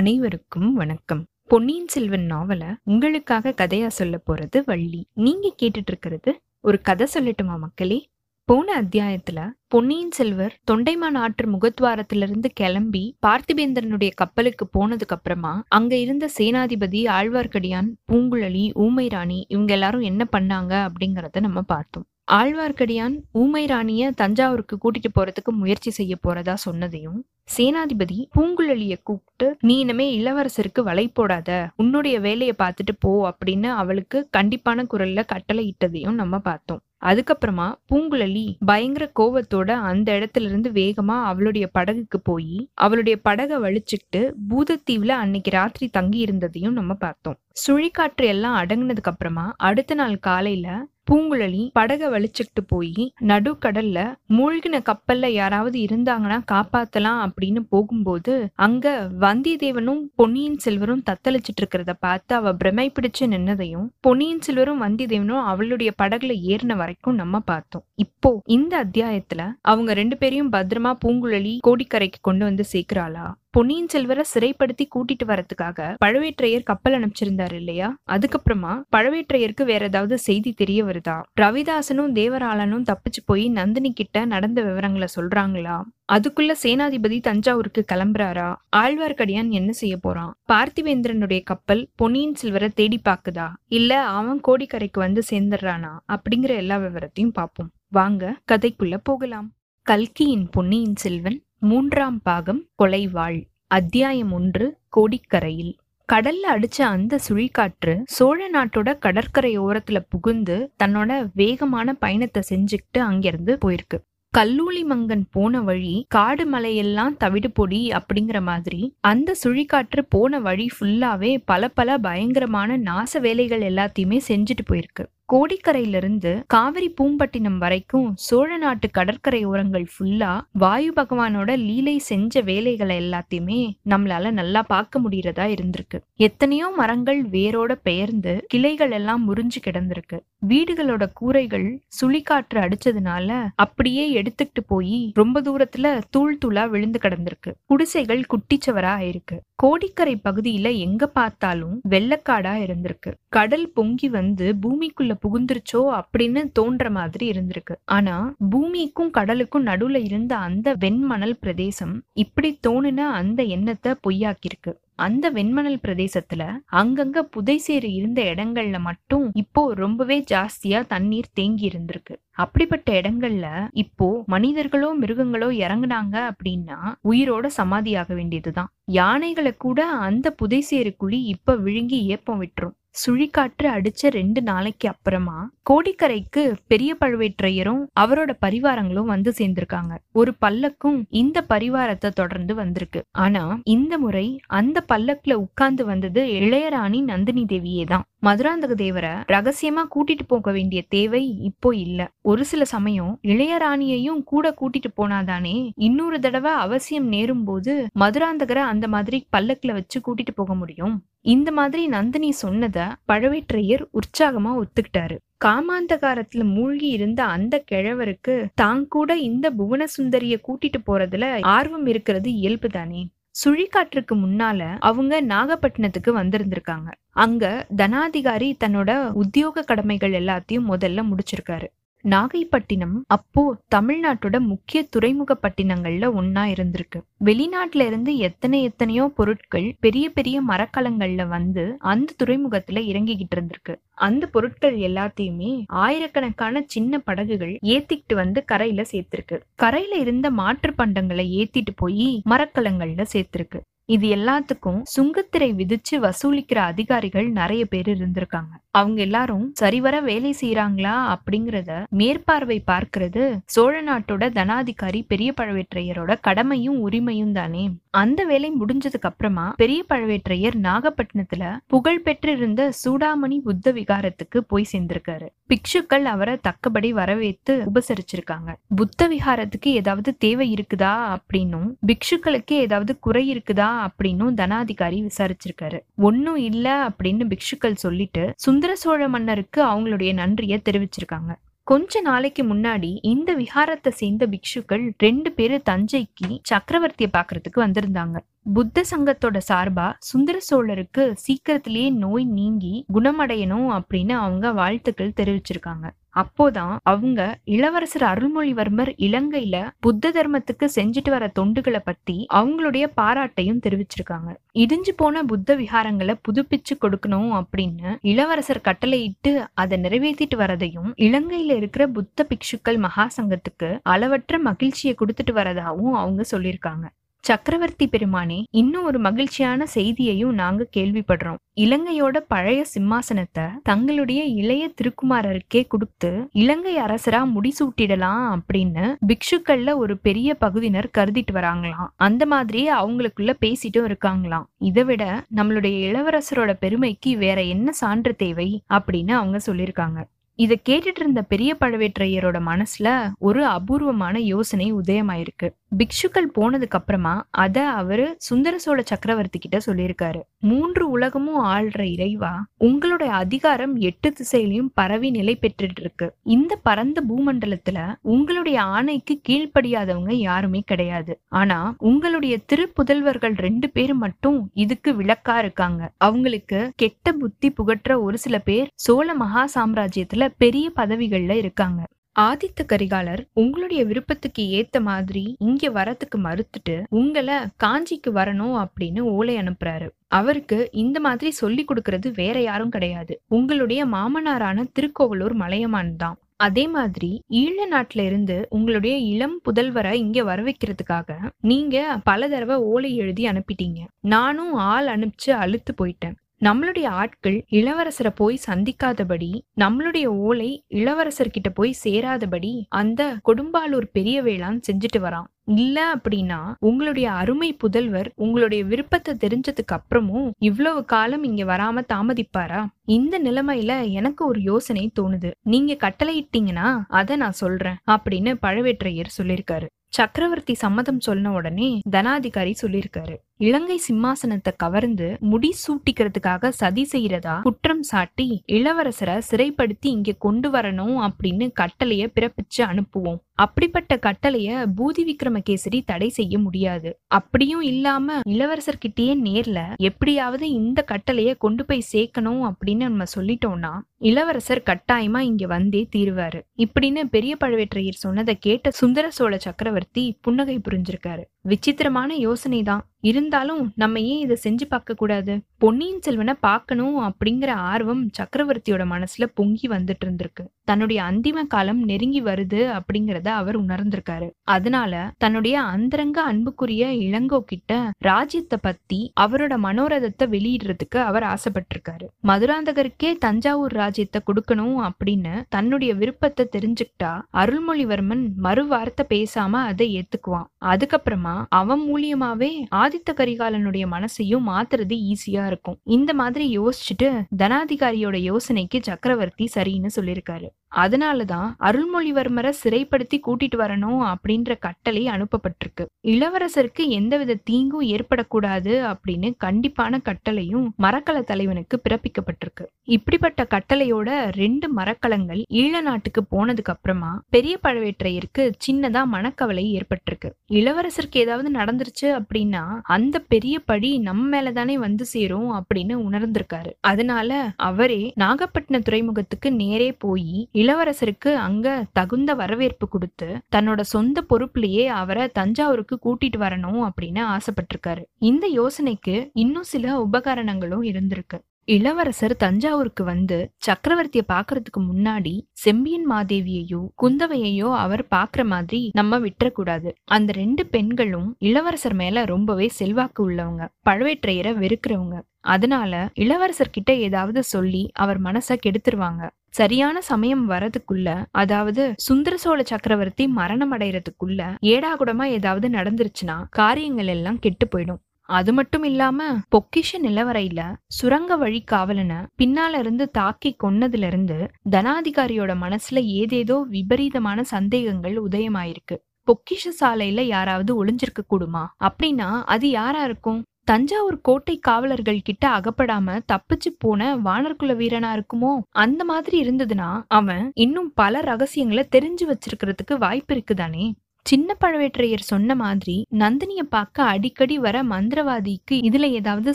அனைவருக்கும் வணக்கம். பொன்னியின் செல்வன் நாவல உங்களுக்காக கதையா சொல்ல போறது வள்ளி. நீங்க கேட்டுட்டு இருக்கிறது ஒரு கதை சொல்லட்டுமா மக்களே? போன அத்தியாயத்துல பொன்னியின் செல்வர் தொண்டைமான் ஆற்று முகத்வாரத்திலிருந்து கிளம்பி பார்த்திபேந்திரனுடைய கப்பலுக்கு போனதுக்கு அப்புறமா அங்க இருந்த சேனாதிபதி ஆழ்வார்க்கடியான் பூங்குழலி ஊமை ராணி இவங்க எல்லாரும் என்ன பண்ணாங்க அப்படிங்கறத நம்ம பார்த்தோம். ஆழ்வார்க்கடியான் ஊமை ராணிய தஞ்சாவூருக்கு கூட்டிட்டு போறதுக்கு முயற்சி செய்ய போறதா சொன்னதையும் சேனாதிபதி பூங்குழலிய கூப்பிட்டு நீ இனிமே இளவரசருக்கு வலை போடாத. உன்னுடைய வேலையை பார்த்துட்டு போ அப்படின்னு அவளுக்கு கண்டிப்பான குரல்ல கட்டளை இட்டதையும் நம்ம பார்த்தோம். அதுக்கப்புறமா பூங்குழலி பயங்கர கோவத்தோட அந்த இடத்துல இருந்து வேகமா அவளுடைய படகுக்கு போய் அவளுடைய படகை வலிச்சுக்கிட்டு பூதத்தீவுல அன்னைக்கு ராத்திரி தங்கி இருந்ததையும் நம்ம பார்த்தோம். சுழிக்காற்று எல்லாம் அடங்கினதுக்கு அப்புறமா அடுத்த நாள் காலையில பூங்குழலி படகை வலிச்சுக்கிட்டு போய் நடுக்கடல்ல மூழ்கின கப்பல்ல யாராவது இருந்தாங்கன்னா காப்பாத்தலாம் அப்படின்னு போகும்போது அங்க வந்தியத்தேவனும் பொன்னியின் செல்வரும் தத்தளிச்சிட்டு இருக்கிறத பார்த்து அவ பிரமை பிடிச்சு நின்னதையும் பொன்னியின் செல்வரும் வந்தியத்தேவனும் அவளுடைய படகுல ஏறின வரைக்கும் நம்ம பார்த்தோம். இப்போ இந்த அத்தியாயத்துல அவங்க ரெண்டு பேரையும் பத்திரமா பூங்குழலி கோடிக்கரைக்கு கொண்டு வந்து சேர்க்கிறாளா? பொன்னியின் செல்வரை சிறைப்படுத்தி கூட்டிட்டு வரதுக்காக பழவேற்றையர் கப்பல் அனுப்பிச்சிருந்தாரு இல்லையா? அதுக்கப்புறமா பழவேற்றையருக்கு வேற ஏதாவது செய்தி தெரிய வருதா? ரவிதாசனும் தேவராளனும் தப்பிச்சு போய் நந்தினி கிட்ட நடந்த விவரங்களை சொல்றாங்களா? அதுக்குள்ள சேனாதிபதி தஞ்சாவூருக்கு கிளம்புறாரா? ஆழ்வார்க்கடியான் என்ன செய்ய போறான்? பார்த்திவேந்திரனுடைய கப்பல் பொன்னியின் செல்வரை தேடி பாக்குதா? இல்ல அவன் கோடிக்கரைக்கு வந்து சேர்ந்துடுறானா? அப்படிங்கிற எல்லா விவரத்தையும் பார்ப்போம். வாங்க கதைக்குள்ள போகலாம். கல்கியின் பொன்னியின் செல்வன் மூன்றாம் பாகம் கொலைவாள். அத்தியாயம் ஒன்று கோடிக்கரையில். கடல்ல அடிச்ச அந்த சுழிக்காற்று சோழ நாட்டோட கடற்கரை ஓரத்துல புகுந்து தன்னோட வேகமான பயணத்தை செஞ்சுக்கிட்டு அங்கிருந்து போயிருக்கு. கல்லூலி மங்கன் போன வழி காடு மலையெல்லாம் தவிடு பொடி அப்படிங்கிற மாதிரி அந்த சுழிக்காற்று போன வழி ஃபுல்லாவே பல பல பயங்கரமான நாச வேலைகள் எல்லாத்தையுமே செஞ்சுட்டு போயிருக்கு. கோடிக்கரையிலிருந்து காவிரி பூம்பட்டினம் வரைக்கும் சோழ நாட்டு கடற்கரை ஓரங்கள் ஃபுல்லா வாயு பகவானோட லீலை செஞ்ச வேலைகளை எல்லாத்தையுமே நம்மளால நல்லா பார்க்க முடியறதா இருந்திருக்கு. எத்தனையோ மரங்கள் வேரோட பெயர்ந்து கிளைகள் எல்லாம் முறிஞ்சு கிடந்திருக்கு. வீடுகளோட கூரைகள் சுழிக்காற்று அடிச்சதுனால அப்படியே எடுத்துக்கிட்டு போய் ரொம்ப தூரத்துல தூள் தூளா விழுந்து கிடந்திருக்கு. குடிசைகள் குட்டிச்சவரா ஆயிருக்கு. கோடிக்கரை பகுதியில எங்க பார்த்தாலும் வெள்ளக்காடா இருந்திருக்கு. கடல் பொங்கி வந்து பூமிக்குள்ள புகுந்துருச்சோ அப்படின்னு தோன்ற மாதிரி இருந்திருக்கு. ஆனா பூமிக்கும் கடலுக்கும் நடுவுல இருந்த அந்த வெண்மணல் பிரதேசம் இப்படி தோணுன அந்த எண்ணத்தை பொய்யாக்கிருக்கு அந்த வெண்மணல் பிரதேசத்துல அங்கங்க புதைசேறு இருந்த இடங்கள்ல மட்டும் இப்போ ரொம்பவே ஜாஸ்தியா தண்ணீர் தேங்கி இருந்திருக்கு. அப்படிப்பட்ட இடங்கள்ல இப்போ மனிதர்களோ மிருகங்களோ இறங்குனாங்க அப்படின்னா உயிரோட சமாதியாக வேண்டியதுதான். யானைகளை கூட அந்த புதைசேறு குழி இப்ப விழுங்கி ஏப்பம் விட்டுரும். சுழிக்காற்று அடிச்ச ரெண்டு நாளைக்கு அப்புறமா கோடிக்கரைக்கு பெரிய பழுவேற்றையரும் அவரோட பரிவாரங்களும் வந்து சேர்ந்திருக்காங்க. ஒரு பல்லக்கும் இந்த பரிவாரத்தை தொடர்ந்து வந்திருக்கு. ஆனா இந்த முறை அந்த பல்லக்குல உட்கார்ந்து வந்தது இளையராணி நந்தினி தேவியே தான் மதுராந்தக தேவரை ரகசியமா கூட்டிட்டு போக வேண்டிய தேவை இப்போ இல்ல. ஒரு சில சமயம் இளையராணியையும் கூட கூட்டிட்டு போனாதானே இன்னொரு தடவை அவசியம் நேரும் போது மதுராந்தகரை அந்த மாதிரி பல்லக்குல வச்சு கூட்டிட்டு போக முடியும். இந்த மாதிரி நந்தினி சொன்னத பழவேற்றையர் உற்சாகமா ஒத்துக்கிட்டாரு. காமாந்தகாரத்துல மூழ்கி இருந்த அந்த கிழவருக்கு தான் கூட இந்த புவன சுந்தரிய கூட்டிட்டு போறதுல ஆர்வம் இருக்கிறது இயல்புதானே. சுழிக்காற்றுக்கு முன்னால அவங்க நாகப்பட்டினத்துக்கு வந்திருந்திருக்காங்க. அங்க தனாதிகாரி தன்னோட உத்தியோக கடமைகள் எல்லாத்தையும் முதல்ல முடிச்சிருக்காரு. நாகைப்பட்டினம் அப்போ தமிழ்நாட்டோட முக்கிய துறைமுக பட்டினங்கள்ல ஒன்னா இருந்திருக்கு. வெளிநாட்டுல இருந்து எத்தனை எத்தனையோ பொருட்கள் பெரிய பெரிய மரக்கலங்கள்ல வந்து அந்த துறைமுகத்துல இறங்கிக்கிட்டு இருந்திருக்கு. அந்த பொருட்கள் எல்லாத்தையுமே ஆயிரக்கணக்கான சின்ன படகுகள் ஏத்திக்கிட்டு வந்து கரையில சேர்த்திருக்கு. கரையில இருந்த மாற்று பண்டங்களை ஏத்திட்டு போய் மரக்கலங்கள்ல சேர்த்திருக்கு. இது எல்லாத்துக்கும் சுங்கத்திரை விதிச்சு வசூலிக்கிற அதிகாரிகள் நிறைய பேர் இருந்திருக்காங்க. அவங்க எல்லாரும் சரிவர வேலை செய்யறாங்களா அப்படிங்கறத மேற்பார்வை பார்க்கிறது சோழ நாட்டோட தனாதிகாரி பெரிய பழவேற்றையரோட கடமையும் உரிமையும் தானே. அந்த வேலை முடிஞ்சதுக்கு அப்புறமா பெரிய பழவேற்றையர் நாகப்பட்டினத்துல புகழ் பெற்றிருந்த சூடாமணி புத்த விகாரத்துக்கு போய் சேர்ந்திருக்காரு. பிக்ஷுக்கள் அவரை தக்கபடி வரவேத்து உபசரிச்சிருக்காங்க. புத்த விகாரத்துக்கு ஏதாவது தேவை இருக்குதா அப்படின்னும் பிக்ஷுக்களுக்கு ஏதாவது குறை இருக்குதா அப்படின்னும் தனாதிகாரி விசாரிச்சிருக்காரு. ஒன்னும் இல்ல அப்படின்னு பிக்ஷுக்கள் சொல்லிட்டு சுந்தர சோழ மன்னருக்கு அவங்களுடைய நன்றிய தெரிவிச்சிருக்காங்க. கொஞ்ச நாளைக்கு முன்னாடி இந்த விஹாரத்தை சேர்ந்த பிக்ஷுக்கள் ரெண்டு பேரு தஞ்சைக்கு சக்கரவர்த்திய பாக்குறதுக்கு வந்திருந்தாங்க. புத்த சங்கத்தோட சார்பா சுந்தர சோழருக்கு சீக்கிரத்திலேயே நோய் நீங்கி குணமடையணும் அப்படின்னு அவங்க வாழ்த்துக்கள் தெரிவிச்சிருக்காங்க. அப்போதான் அவங்க இளவரசர் அருள்மொழிவர்மர் இலங்கையில புத்த தர்மத்துக்கு செஞ்சுட்டு வர தொண்டுகளை பத்தி அவங்களுடைய பாராட்டையும் தெரிவிச்சிருக்காங்க. இடிஞ்சு போன புத்த விகாரங்களை புதுப்பிச்சு கொடுக்கணும் அப்படின்னு இளவரசர் கட்டளையிட்டு அதை நிறைவேற்றிட்டு வரதையும் இலங்கையில இருக்கிற புத்த பிக்ஷுக்கள் மகா சங்கத்துக்கு அளவற்ற மகிழ்ச்சியை கொடுத்துட்டு வரதாகவும் அவங்க சொல்லியிருக்காங்க. சக்கரவர்த்தி பெருமானே இன்னும் ஒரு மகிழ்ச்சியான செய்தியையும் நாங்க கேள்விப்படுறோம். இலங்கையோட பழைய சிம்மாசனத்தை தங்களுடைய இளைய திருக்குமாரருக்கே கொடுத்து இலங்கை அரசரா முடிசூட்டிடலாம் அப்படின்னு பிக்ஷுக்கள்ல ஒரு பெரிய பகுதியினர் கருதிட்டு வராங்களாம். அந்த மாதிரியே அவங்களுக்குள்ள பேசிட்டும் இருக்காங்களாம். இதை விட நம்மளுடைய இளவரசரோட பெருமைக்கு வேற என்ன சான்று தேவை அப்படின்னு அவங்க சொல்லியிருக்காங்க. இதை கேட்டுட்டு இருந்த பெரிய பழவேற்றையரோட மனசுல ஒரு அபூர்வமான யோசனை உதயமாயிருக்கு. பிக்ஷுக்கள் போனதுக்கு அப்புறமா அத அவரு சுந்தர சோழ சக்கரவர்த்தி கிட்ட சொல்லியிருக்காரு. மூன்று உலகமும் ஆள்ற இறைவா உங்களுடைய அதிகாரம் எட்டு திசையிலையும் பரவி நிலை பெற்றுட்டு இருக்கு இந்த பரந்த பூமண்டலத்துல உங்களுடைய ஆணைக்கு கீழ்ப்படியாதவங்க யாருமே கிடையாது. ஆனா உங்களுடைய திருப்புதல்வர்கள் ரெண்டு பேர் மட்டும் இதுக்கு விளக்கா இருக்காங்க. அவங்களுக்கு கெட்ட புத்தி புகற்ற ஒரு சில பேர் சோழ மகா சாம்ராஜ்யத்துல பெரிய பதவிகள்ல இருக்காங்க. ஆதித்த கரிகாலர் உங்களுடைய விருப்பத்துக்கு ஏத்த மாதிரி இங்க வரத்துக்கு மறுத்துட்டு உங்களை காஞ்சிக்கு வரணும் அப்படின்னு ஓலை அனுப்புறாரு. அவருக்கு இந்த மாதிரி சொல்லி கொடுக்கறது வேற யாரும் கிடையாது. உங்களுடைய மாமனாரான திருக்கோவலூர் மலையமான் தான். அதே மாதிரி ஈழ நாட்டுல இருந்து உங்களுடைய இளம் புதல்வரை இங்க வர வைக்கிறதுக்காக நீங்க பல தடவை ஓலை எழுதி அனுப்பிட்டீங்க. நானும் ஆள் அனுப்பிச்சு அழுத்து போயிட்டேன். நம்மளுடைய ஆட்கள் இளவரசரை போய் சந்திக்காதபடி நம்மளுடைய ஓலை இளவரசர்கிட்ட போய் சேராதபடி அந்த கொடும்பாலூர் பெரிய வேளான் செஞ்சுட்டு வரான். இல்ல அப்படின்னா உங்களுடைய அருமை புதல்வர் உங்களுடைய விருப்பத்தை தெரிஞ்சதுக்கு அப்புறமும் இவ்வளவு காலம் இங்க வராம தாமதிப்பாரா? இந்த நிலைமையில எனக்கு ஒரு யோசனை தோணுது. நீங்க கட்டளையிட்டீங்கன்னா அதை நான் சொல்றேன் அப்படின்னு பழவேற்றையர் சொல்லியிருக்காரு. சக்கரவர்த்தி சம்மதம் சொன்ன உடனே தனாதிகாரி சொல்லியிருக்காரு. இலங்கை சிம்மாசனத்தை கவர்ந்து முடி சூட்டிக்கிறதுக்காக சதி செய்யறதா? குற்றம் சாட்டி இளவரசரை சிறைப்படுத்தி இங்க கொண்டு வரணும் அப்படின்னு கட்டளைய பிறப்பிச்சு அனுப்புவோம். அப்படிப்பட்ட கட்டளைய பூதி விக்ரமகேசரி தடை செய்ய முடியாது. அப்படியும் இல்லாம இளவரசர்கிட்டயே நேர்ல எப்படியாவது இந்த கட்டளைய கொண்டு போய் சேர்க்கணும் அப்படின்னு நம்ம சொல்லிட்டோம்னா இளவரசர் கட்டாயமா இங்க வந்தே தீருவாரு. இப்படின்னு பெரிய பழுவேற்றையர் சொன்னதை கேட்ட சுந்தர சோழ சக்கரவர்த்தி புன்னகை புரிஞ்சிருக்காரு. விசித்திரமான யோசனை தான் இருந்தாலும் நம்ம ஏன் இதை செஞ்சு பார்க்க கூடாது? பொன்னியின் செல்வனை பார்க்கணும் அப்படிங்கிற ஆர்வம் சக்கரவர்த்தியோட மனசுல பொங்கி வந்துட்டு இருந்திருக்கு. தன்னுடைய அந்திம காலம் நெருங்கி வருது அப்படிங்கறத அவர் உணர்ந்திருக்காரு. அதனால தன்னுடைய அந்தரங்க அன்புக்குரிய இளங்கோ கிட்ட ராஜ்யத்தை பத்தி அவரோட மனோரதத்தை வெளியிடுறதுக்கு அவர் ஆசைப்பட்டிருக்காரு. மதுராந்தகருக்கே தஞ்சாவூர் ராஜ்யத்தை கொடுக்கணும் அப்படின்னு தன்னுடைய விருப்பத்தை தெரிஞ்சுக்கிட்டா அருள்மொழிவர்மன் மறுவார்த்தை பேசாம அதை ஏத்துக்குவான். அதுக்கப்புறமா அவன் மூலியமாவே ஆதித்த கரிகாலனுடைய மனசையும் மாத்துறது ஈஸியா இருக்கும். இந்த மாதிரி யோசிச்சுட்டு தனாதிகாரியோட யோசனைக்கு சக்கரவர்த்தி சரின்னு சொல்லியிருக்காரு. அதனாலதான் அருள்மொழிவர்மரை சிறைப்படுத்தி கூட்டிட்டு வரணும் அப்படின்ற கட்டளை அனுப்பப்பட்டிருக்கு. இளவரசருக்கு எந்தவித தீங்கும் ஏற்படக்கூடாது அப்படின்னு கண்டிப்பான கட்டளையும் மரக்கல தலைவனுக்கு பிறப்பிக்கப்பட்டிருக்கு. இப்படிப்பட்ட கட்டளையோட ரெண்டு மரக்கலங்கள் ஈழ நாட்டுக்கு போனதுக்கு அப்புறமா பெரிய பழவேற்றையருக்கு சின்னதா மனக்கவலை ஏற்பட்டிருக்கு. இளவரசருக்கு ஏதாவது நடந்துருச்சு அப்படின்னா அந்த பெரிய படி நம்ம மேலதானே வந்து சேரும் அப்படின்னு உணர்ந்திருக்காரு. அதனால அவரே நாகப்பட்டினம் துறைமுகத்துக்கு நேரே போய் இளவரசருக்கு அங்க தகுந்த வரவேற்பு கொடுத்து தன்னோட சொந்த பொறுப்புலயே அவரை தஞ்சாவூருக்கு கூட்டிட்டு வரணும் அப்படின்னு ஆசைப்பட்டிருக்காரு. இந்த யோசனைக்கு இன்னும் சில உபகரணங்களும் இருந்திருக்கு. இளவரசர் தஞ்சாவூருக்கு வந்து சக்கரவர்த்திய பாக்குறதுக்கு முன்னாடி செம்பியன் மாதேவியையோ குந்தவையையோ அவர் பாக்குற மாதிரி நம்ம விட்டுறக்கூடாது. அந்த ரெண்டு பெண்களும் இளவரசர் மேல ரொம்பவே செல்வாக்கு உள்ளவங்க. பழவேற்றையரை வெறுக்கிறவங்க. அதனால இளவரசர்கிட்ட ஏதாவது சொல்லி அவர் மனச கெடுத்துருவாங்க. சரியான சமயம் வரதுக்குள்ள அதாவது சுந்தர சோழ சக்கரவர்த்தி மரணம் அடைறதுக்குள்ள ஏடாகுடமா ஏதாவது நடந்துருச்சுன்னா காரியங்கள் எல்லாம் கெட்டு போயிடும். அது மட்டும் இல்லாம பொக்கிஷ நிலவரையில சுரங்க வழி காவலனை பின்னால இருந்து தாக்கி கொன்னதுல இருந்து தனாதிகாரியோட மனசுல ஏதேதோ விபரீதமான சந்தேகங்கள் உதயமாயிருக்கு. பொக்கிஷ சாலையில யாராவது ஒளிஞ்சிருக்க கூடுமா? அப்படின்னா அது யாரா இருக்கும்? தஞ்சாவூர் கோட்டை காவலர்கள் கிட்ட அகப்படாம தப்பிச்சு போன வானர்குல வீரனா இருக்குமோ? அந்த மாதிரி இருந்ததுன்னா அவன் இன்னும் பல ரகசியங்களை தெரிஞ்சு வச்சிருக்கிறதுக்கு வாய்ப்பு இருக்குதானே? சின்ன பழவேற்றையர் சொன்ன மாதிரி நந்தினிய பார்க்க அடிக்கடி வர மந்திரவாதிக்கு இதுல ஏதாவது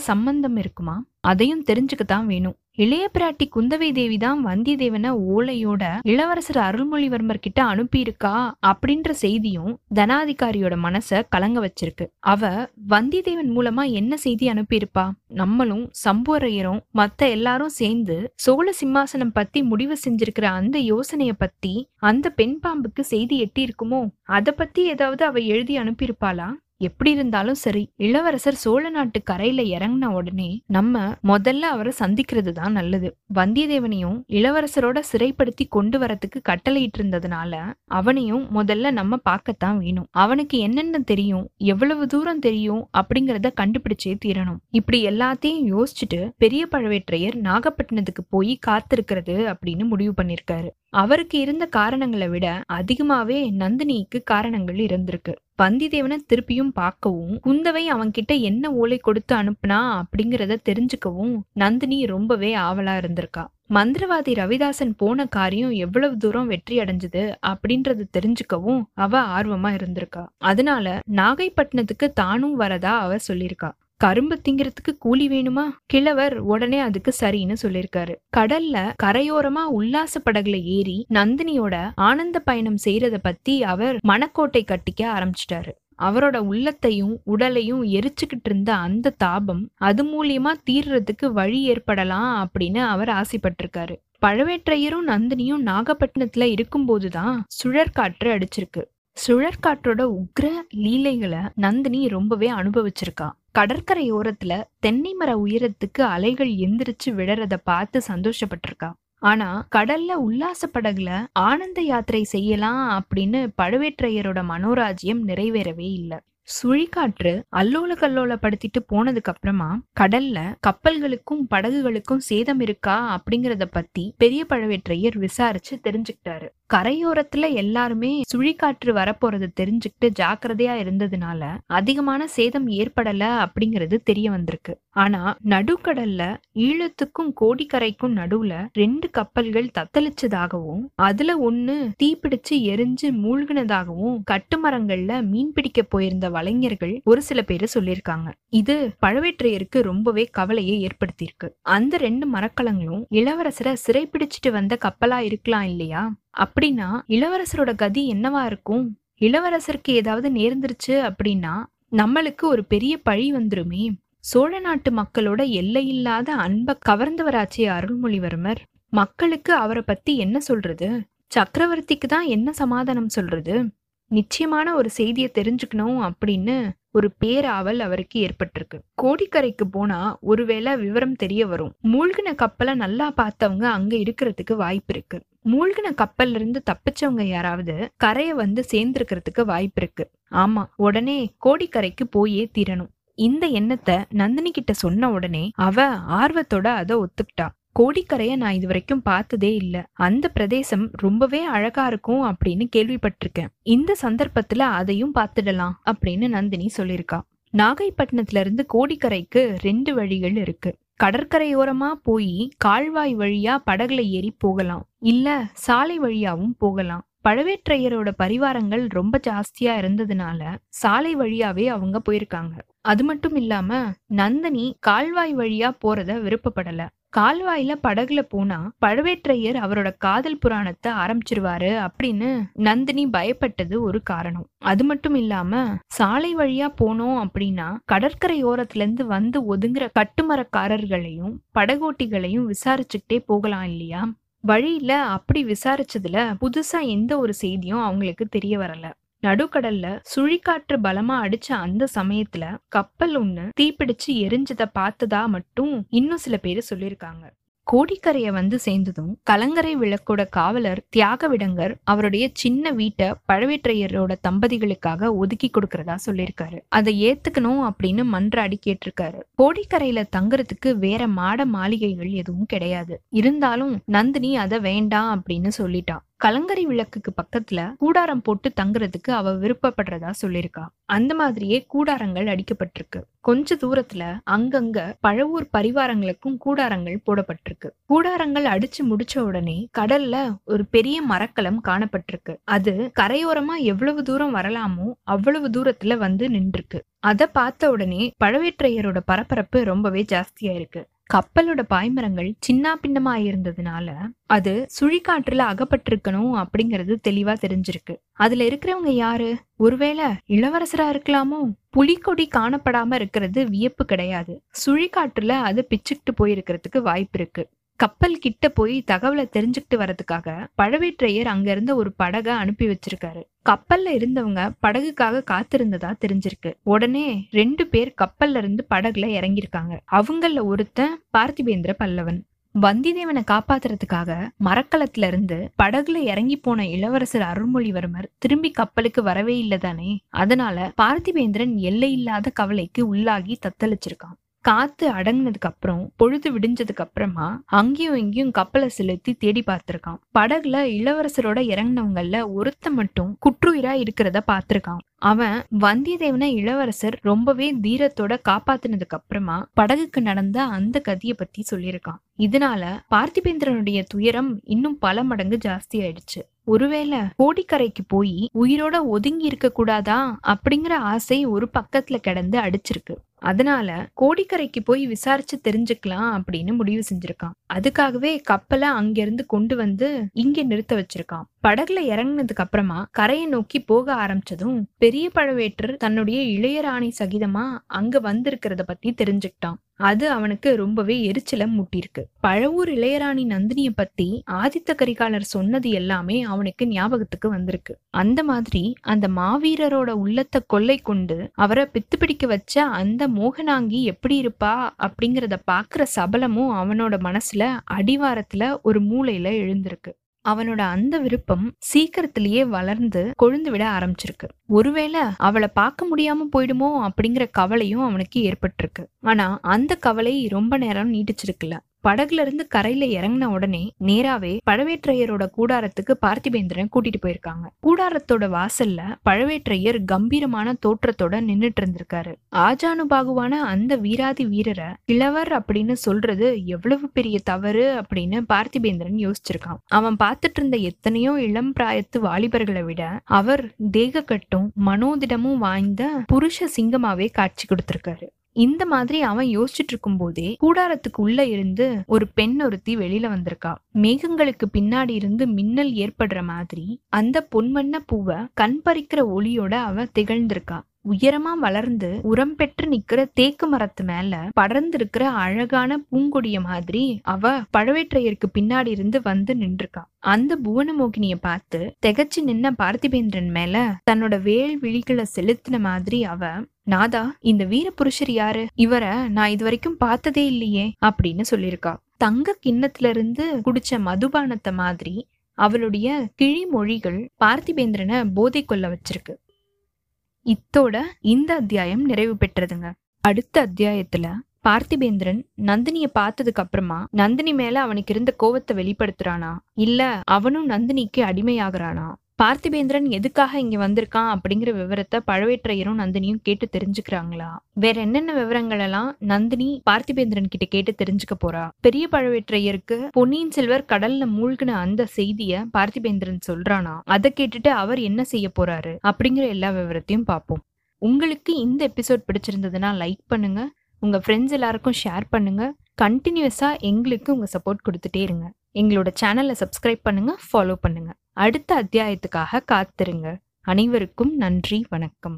சம்பந்தம் இருக்குமா? அதையும் தெரிஞ்சுக்கத்தான் வேணும். இளைய பிராட்டி குந்தவை தேவி தான் வந்தியத்தேவனை ஓலையோட இளவரசர் அருள்மொழிவர்மர் கிட்ட அனுப்பியிருக்கா அப்படின்ற செய்தியும் தனாதிகாரியோட மனச கலங்க வச்சிருக்கு. அவ வந்தியத்தேவன் மூலமா என்ன செய்தி அனுப்பியிருப்பா? நம்மளும் சம்புவரையரும் மத்த எல்லாரும் சேர்ந்து சோழ சிம்மாசனம் பத்தி முடிவு செஞ்சிருக்கிற அந்த யோசனைய பத்தி அந்த பெண் பாம்புக்கு செய்தி எட்டி இருக்குமோ அத பத்தி ஏதாவது அவ எழுதி அனுப்பியிருப்பாளா? எப்படி இருந்தாலும் சரி இளவரசர் சோழ நாட்டு கரையில இறங்கின உடனே நம்ம முதல்ல அவரை சந்திக்கிறது தான் நல்லது. வந்தியத்தேவனையும் இளவரசரோட சிறைப்படுத்தி கொண்டு வரத்துக்கு கட்டளையிட்டு இருந்ததுனால அவனையும் முதல்ல நம்ம பார்க்கத்தான் வேணும். அவனுக்கு என்னென்ன தெரியும் எவ்வளவு தூரம் தெரியும் அப்படிங்கறத கண்டுபிடிச்சே தீரணும். இப்படி எல்லாத்தையும் யோசிச்சுட்டு பெரிய பழவேற்றையர் நாகப்பட்டினத்துக்கு போய் காத்திருக்கிறது அப்படின்னு முடிவு பண்ணிருக்காரு. அவருக்கு இருந்த காரணங்களை விட அதிகமாவே நந்தினிக்கு காரணங்கள் இருந்திருக்கு. வந்திதேவனை திருப்பியும் பார்க்கவும் குந்தவை அவன்கிட்ட என்ன ஓலை கொடுத்து அனுப்புனா அப்படிங்கிறத தெரிஞ்சுக்கவும் நந்தினி ரொம்பவே ஆவலா இருந்திருக்கா. மந்திரவாதி ரவிதாசன் போன காரியம் எவ்வளவு தூரம் வெற்றி அடைஞ்சது அப்படின்றது தெரிஞ்சுக்கவும் அவ ஆர்வமா இருந்திருக்கா. அதனால நாகைப்பட்டினத்துக்கு தானும் வரதா அவ சொல்லியிருக்கா. கரும்பு திங்கிறதுக்கு கூலி வேணுமா? கிழவர் உடனே அதுக்கு சரின்னு சொல்லிருக்காரு கடல்ல கரையோரமா உல்லாச படகுல ஏறி நந்தினியோட ஆனந்த பயணம் செய்யறத பத்தி அவர் மணக்கோட்டை கட்டிக்க ஆரம்பிச்சிட்டாரு. அவரோட உள்ளத்தையும் உடலையும் எரிச்சுக்கிட்டு இருந்த அந்த தாபம் அது மூலியமா தீர்றதுக்கு வழி ஏற்படலாம் அப்படின்னு அவர் ஆசைப்பட்டிருக்காரு. பழவேற்றையரும் நந்தினியும் நாகப்பட்டினத்துல இருக்கும்போதுதான் சுழற்காற்று அடிச்சிருக்கு. சுழற்காற்றோட உக்ர லீலைகளை நந்தினி ரொம்பவே அனுபவிச்சிருக்கா. கடற்கரையோரத்துல தென்னை மர உயரத்துக்கு அலைகள் எந்திரிச்சு விழறத பார்த்து சந்தோஷப்பட்டிருக்கா. ஆனா கடல்ல உல்லாச படகுல ஆனந்த யாத்திரை செய்யலாம் அப்படின்னு பழுவேற்றையரோட மனோராஜ்யம் நிறைவேறவே இல்லை. சுழிக்காற்று அல்லோல கல்லோலப்படுத்திட்டு போனதுக்கு அப்புறமா கடல்ல கப்பல்களுக்கும் படகுகளுக்கும் சேதம் இருக்கா அப்படிங்கறத பத்தி பெரிய பழவேற்றையர் விசாரிச்சு தெரிஞ்சுக்கிட்டாரு. கரையோரத்துல எல்லாருமே சுழிக்காற்று வரப்போறது தெரிஞ்சுக்கிட்டு ஜாக்கிரதையா இருந்ததுனால அதிகமான சேதம் ஏற்படல அப்படிங்கிறது தெரிய வந்திருக்கு. ஆனா நடுக்கடல்ல ஈழத்துக்கும் கோடிக்கரைக்கும் நடுவுல ரெண்டு கப்பல்கள் தத்தளிச்சதாகவும் அதுல ஒண்ணு தீப்பிடிச்சு எரிஞ்சு மூழ்கினதாகவும் கட்டுமரங்கள்ல மீன் பிடிக்க போயிருந்த வலைஞர்கள் ஒரு சில பேரு சொல்லியிருக்காங்க. இது பழவேற்றையருக்கு ரொம்பவே கவலையை ஏற்படுத்தியிருக்கு. அந்த ரெண்டு மரக்கலங்களும் இளவரசரை சிறைப்பிடிச்சிட்டு வந்த கப்பலா இருக்கலாம் இல்லையா? அப்படின்னா இளவரசரோட கதி என்னவா இருக்கும்? இளவரசருக்கு ஏதாவது நேர்ந்துருச்சு அப்படின்னா நம்மளுக்கு ஒரு பெரிய பழி வந்துருமே. சோழ நாட்டு மக்களோட எல்லையில்லாத அன்ப கவர்ந்தவராச்சே அருள்மொழிவர்மர். மக்களுக்கு அவரை பத்தி என்ன சொல்றது? சக்கரவர்த்திக்கு தான் என்ன சமாதானம் சொல்றது? நிச்சயமான ஒரு செய்தியை தெரிஞ்சுக்கணும் அப்படின்னு ஒரு பேராவல் அவருக்கு ஏற்பட்டிருக்கு. கோடிக்கரைக்கு போனா ஒருவேளை விவரம் தெரிய வரும். மூழ்கின கப்பலை நல்லா பார்த்தவங்க அங்க இருக்கிறதுக்கு வாய்ப்பு இருக்கு. மூழ்கின கப்பல்ல இருந்து தப்பிச்சவங்க யாராவது கரையை வந்து சேர்ந்திருக்கிறதுக்கு வாய்ப்பு இருக்கு. ஆமா உடனே கோடிக்கரைக்கு போயே தீரணும். இந்த எண்ணத்தை நந்தினி கிட்ட சொன்ன உடனே அவ ஆர்வத்தோட அதை ஒத்துக்கிட்டா. கோடிக்கரையை நான் இது வரைக்கும் பார்த்ததே இல்லை. அந்த பிரதேசம் ரொம்பவே அழகா இருக்கும் அப்படின்னு கேள்விப்பட்டிருக்கேன். இந்த சந்தர்ப்பத்துல அதையும் பார்த்துடலாம் அப்படின்னு நந்தினி சொல்லியிருக்கா. நாகைப்பட்டினத்துல இருந்து கோடிக்கரைக்கு ரெண்டு வழிகள் இருக்கு. கடற்கரையோரமா போய் கால்வாய் வழியா படகுல ஏறி போகலாம். இல்ல சாலை வழியாவும் போகலாம். பழவேற்றையரோட பரிவாரங்கள் ரொம்ப ஜாஸ்தியா இருந்ததுனால சாலை வழியாவே அவங்க போயிருக்காங்க. அது மட்டும் இல்லாம நந்தினி கால்வாய் வழியா போறத விருப்பப்படல. கால்வாயில படகுல போனா பழுவேற்றையர் அவரோட காதல் புராணத்தை ஆரம்பிச்சிருவாரு அப்படின்னு நந்தினி பயப்பட்டது ஒரு காரணம். அது மட்டும் இல்லாம சாலை வழியா போனோம் அப்படின்னா கடற்கரை ஓரத்துல இருந்து வந்து ஒதுங்குற கட்டுமரக்காரர்களையும் படகோட்டிகளையும் விசாரிச்சுக்கிட்டே போகலாம் இல்லையா? வழியில அப்படி விசாரிச்சதுல புதுசா எந்த ஒரு செய்தியும் அவங்களுக்கு தெரிய வரல. நடுக்கடல்ல சுழிக்காற்று பலமா அடிச்ச அந்த சமயத்துல கப்பல் ஒண்ணு தீப்பிடிச்சு எரிஞ்சத பார்த்ததா மட்டும் இன்னும் சில பேரு சொல்லியிருக்காங்க கோடிக்கரையை வந்து சேர்ந்ததும் கலங்கரை விளக்கோட காவலர் தியாகவிடங்கர் அவருடைய சின்ன வீட்டை பழவேற்றையரோட தம்பதிகளுக்காக ஒதுக்கி கொடுக்கறதா சொல்லியிருக்காரு அதை ஏத்துக்கணும் அப்படின்னு மன்றாடி கேட்டிருக்காரு. கோடிக்கரையில தங்குறதுக்கு வேற மாட மாளிகைகள் எதுவும் கிடையாது. இருந்தாலும் நந்தினி அதை வேண்டாம் அப்படின்னு சொல்லிட்டான் கலங்கரை விளக்குக்கு பக்கத்துல கூடாரம் போட்டு தங்குறதுக்கு அவ விருப்பப்படுறதா சொல்லியிருக்கா. அந்த மாதிரியே கூடாரங்கள் அடிக்கப்பட்டிருக்கு. கொஞ்ச தூரத்துல அங்கங்க பழவூர் பரிவாரங்களுக்கும் கூடாரங்கள் போடப்பட்டிருக்கு. கூடாரங்கள் அடிச்சு முடிச்ச உடனே கடல்ல ஒரு பெரிய மரக்கலம் காணப்பட்டிருக்கு. அது கரையோரமா எவ்வளவு தூரம் வரலாமோ அவ்வளவு தூரத்துல வந்து நின்றுருக்கு. அத பார்த்த உடனே பழவேற்றையரோட பரபரப்பு ரொம்பவே ஜாஸ்தியா இருக்கு கப்பலோட பாய்மரங்கள் சின்ன பின்னமா இருந்ததுனால அது சுழிக்காற்றுல அகப்பட்டிருக்கணும் அப்படிங்கிறது தெளிவா தெரிஞ்சிருக்கு. அதுல இருக்கிறவங்க யாரு? ஒருவேளை இளவரசரா இருக்கலாமோ? புலிக்கொடி காணப்படாம இருக்கிறது வியப்பு கிடையாது. சுழிக்காற்றுல அது பிச்சுக்கிட்டு போயிருக்கிறதுக்கு வாய்ப்பு இருக்கு கப்பல் கிட்ட போய் தகவலை தெரிஞ்சுக்கிட்டு வரதுக்காக பழவேற்றையர் அங்க இருந்த ஒரு படகை அனுப்பி வச்சிருக்காரு. கப்பல்ல இருந்தவங்க படகுக்காக காத்திருந்ததா தெரிஞ்சிருக்கு. உடனே ரெண்டு பேர் கப்பல்ல இருந்து படகுல இறங்கியிருக்காங்க. அவங்கள ஒருத்தன் பார்த்திபேந்திர பல்லவன். வந்திதேவனை காப்பாத்துறதுக்காக மரக்கலத்துல இருந்து படகுல இறங்கி போன இளவரசர் அருள்மொழிவர்மர் திரும்பி கப்பலுக்கு வரவே இல்லதானே அதனால பார்த்திபேந்திரன் எல்லையில்லாத கவலைக்கு உள்ளாகி தத்தளிச்சிருக்கான். காத்து அடங்கினதுக்கு அப்புறம் பொழுது விடிஞ்சதுக்கு அப்புறமா அங்கேயும் இங்கேயும் கப்பலை செலுத்தி தேடி பார்த்திருக்கான். படகுல இளவரசரோட இறங்கினவங்கல்ல ஒருத்த மட்டும் குற்றுயிரா இருக்கிறத பார்த்திருக்கான். அவன் வந்தியத்தேவனை இளவரசர் ரொம்பவே தீரத்தோட காப்பாத்தினதுக்கு அப்புறமா படகுக்கு நடந்த அந்த கதிய பத்தி சொல்லியிருக்கான். இதனால பார்த்திபேந்திரனுடைய துயரம் இன்னும் பல மடங்கு ஜாஸ்தி ஆயிடுச்சு. ஒருவேளை கோடிக்கரைக்கு போய் உயிரோட ஒதுங்கி இருக்க கூடாதா அப்படிங்கிற ஆசை ஒரு பக்கத்துல கிடந்து அடிச்சிருக்கு. அதனால கோடிக்கரைக்கு போய் விசாரிச்சு தெரிஞ்சுக்கலாம் அப்படின்னு முடிவு செஞ்சிருக்கான். அதுக்காகவே கப்பலை அங்கிருந்து கொண்டு வந்து இங்க நிறுத்த வச்சிருக்கான். படகுல இறங்கினதுக்கு அப்புறமா கரையை நோக்கி போக ஆரம்பிச்சதும் பெரிய பழவேற்றர் தன்னுடைய இளையராணி சகிதமா அங்க வந்திருக்கிறத பத்தி தெரிஞ்சுக்கிட்டான். அது அவனுக்கு ரொம்பவே எரிச்சலம் முட்டிருக்கு பழவூர் இளையராணி நந்தினிய பத்தி ஆதித்த கரிகாலர் சொன்னது எல்லாமே அவனுக்கு ஞாபகத்துக்கு வந்திருக்கு. அந்த மாதிரி அந்த மாவீரரோட உள்ளத்தை கொள்ளை கொண்டு அவரை பித்து பிடிக்க வச்ச அந்த மோகனாங்கி எப்படி இருப்பா அப்படிங்கறத பாக்குற சபலமும் அவனோட மனசுல அடிவாரத்துல ஒரு மூளையில எழுந்திருக்கு. அவனோட அந்த விருப்பம் சீக்கிரத்திலேயே வளர்ந்து கொழுந்து விட ஆரம்பிச்சிருக்கு. ஒருவேளை அவளை பார்க்க முடியாம போயிடுமோ அப்படிங்கிற கவலையும் அவனுக்கு ஏற்பட்டிருக்கு. ஆனா அந்த கவலை ரொம்ப நேரம் நீடிச்சிருக்குல்ல படகுல இருந்து கரையில இறங்கின உடனே நேராவே பழவேற்றையரோட கூடாரத்துக்கு பார்த்திபேந்திரன் கூட்டிட்டு போயிருக்காங்க. கூடாரத்தோட வாசல்ல பழவேற்றையர் கம்பீரமான தோற்றத்தோட நின்னுட்டு இருந்திருக்காரு. ஆஜானுபாகுவான அந்த வீராதி வீரரை கிழவர் அப்படின்னு சொல்றது எவ்வளவு பெரிய தவறு அப்படின்னு பார்த்திபேந்திரன் யோசிச்சிருக்கான். அவன் பார்த்துட்டு இருந்த எத்தனையோ இளம் பிராயத்து வாலிபர்களை விட அவர் தேக கட்டும் மனோதிடமும் வாய்ந்த புருஷ சிங்கமாவே காட்சி கொடுத்திருக்காரு. இந்த மாதிரி அவன் யோசிச்சுட்டு இருக்கும் போதே கூடாரத்துக்கு உள்ள இருந்து ஒரு பெண் ஒருத்தி வெளியில வந்திருக்கா. மேகங்களுக்கு பின்னாடி இருந்து மின்னல் ஏற்படுற மாதிரி அந்த பொன்வண்ண பூவை கண் பறிக்கிற ஒளியோட அவ திகழ்ந்திருக்கா. உயரமா வளர்ந்து உரம் பெற்று நிக்கிற தேக்கு மரத்து மேல படர்ந்திருக்கிற அழகான பூங்கொடிய மாதிரி அவ பழவேற்றையருக்கு பின்னாடி இருந்து வந்து நின்றுக்கா. அந்த புவனமோகினிய பார்த்து திகச்சு நின்ன பார்த்திபேந்திரன் மேல தன்னோட வேல் விழிகளை செலுத்தின மாதிரி அவ நாதா இந்த வீர புருஷர் யாரு? இவரை நான் இது வரைக்கும் பார்த்ததே இல்லையே அப்படின்னு சொல்லியிருக்கா. தங்க கிண்ணத்துல இருந்து குடிச்ச மதுபானத்தை மாதிரி அவளுடைய கிழி மொழிகள் பார்த்திபேந்திரனை போதை கொள்ள வச்சிருக்கு. இத்தோட இந்த அத்தியாயம் நிறைவு பெற்றதுங்க. அடுத்த அத்தியாயத்துல பார்த்திபேந்திரன் நந்தினிய பார்த்ததுக்கு அப்புறமா நந்தினி மேல அவனுக்கு இருந்த கோவத்தை வெளிப்படுத்துறானா? இல்ல அவனும் நந்தினிக்கு அடிமையாகிறானா? பார்த்திபேந்திரன் எதுக்காக இங்க வந்திருக்கான் அப்படிங்கிற விவரத்தை பழவேற்றையரும் நந்தினியும் கேட்டு தெரிஞ்சுக்கிறாங்களா? வேற என்னென்ன விவரங்கள் எல்லாம் நந்தினி பார்த்திபேந்திரன் கிட்ட கேட்டு தெரிஞ்சுக்க போறா? பெரிய பழவேற்றையருக்கு பொன்னியின் செல்வர் கடல்ல மூழ்கின அந்த செய்திய பார்த்திபேந்திரன் சொல்றானா? அதை கேட்டுட்டு அவர் என்ன செய்ய போறாரு? அப்படிங்கிற எல்லா விவரத்தையும் பார்ப்போம். உங்களுக்கு இந்த எபிசோட் பிடிச்சிருந்ததுன்னா லைக் பண்ணுங்க. உங்க ஃப்ரெண்ட்ஸ் எல்லாருக்கும் ஷேர் பண்ணுங்க. கண்டினியூஸா எங்களுக்கு உங்க சப்போர்ட் கொடுத்துட்டே இருங்க. எங்களோட சேனலை சப்ஸ்கிரைப் பண்ணுங்க ஃபாலோ பண்ணுங்க. அடுத்த அத்தியாயத்துக்காக காத்திருங்க அனைவருக்கும் நன்றி வணக்கம்.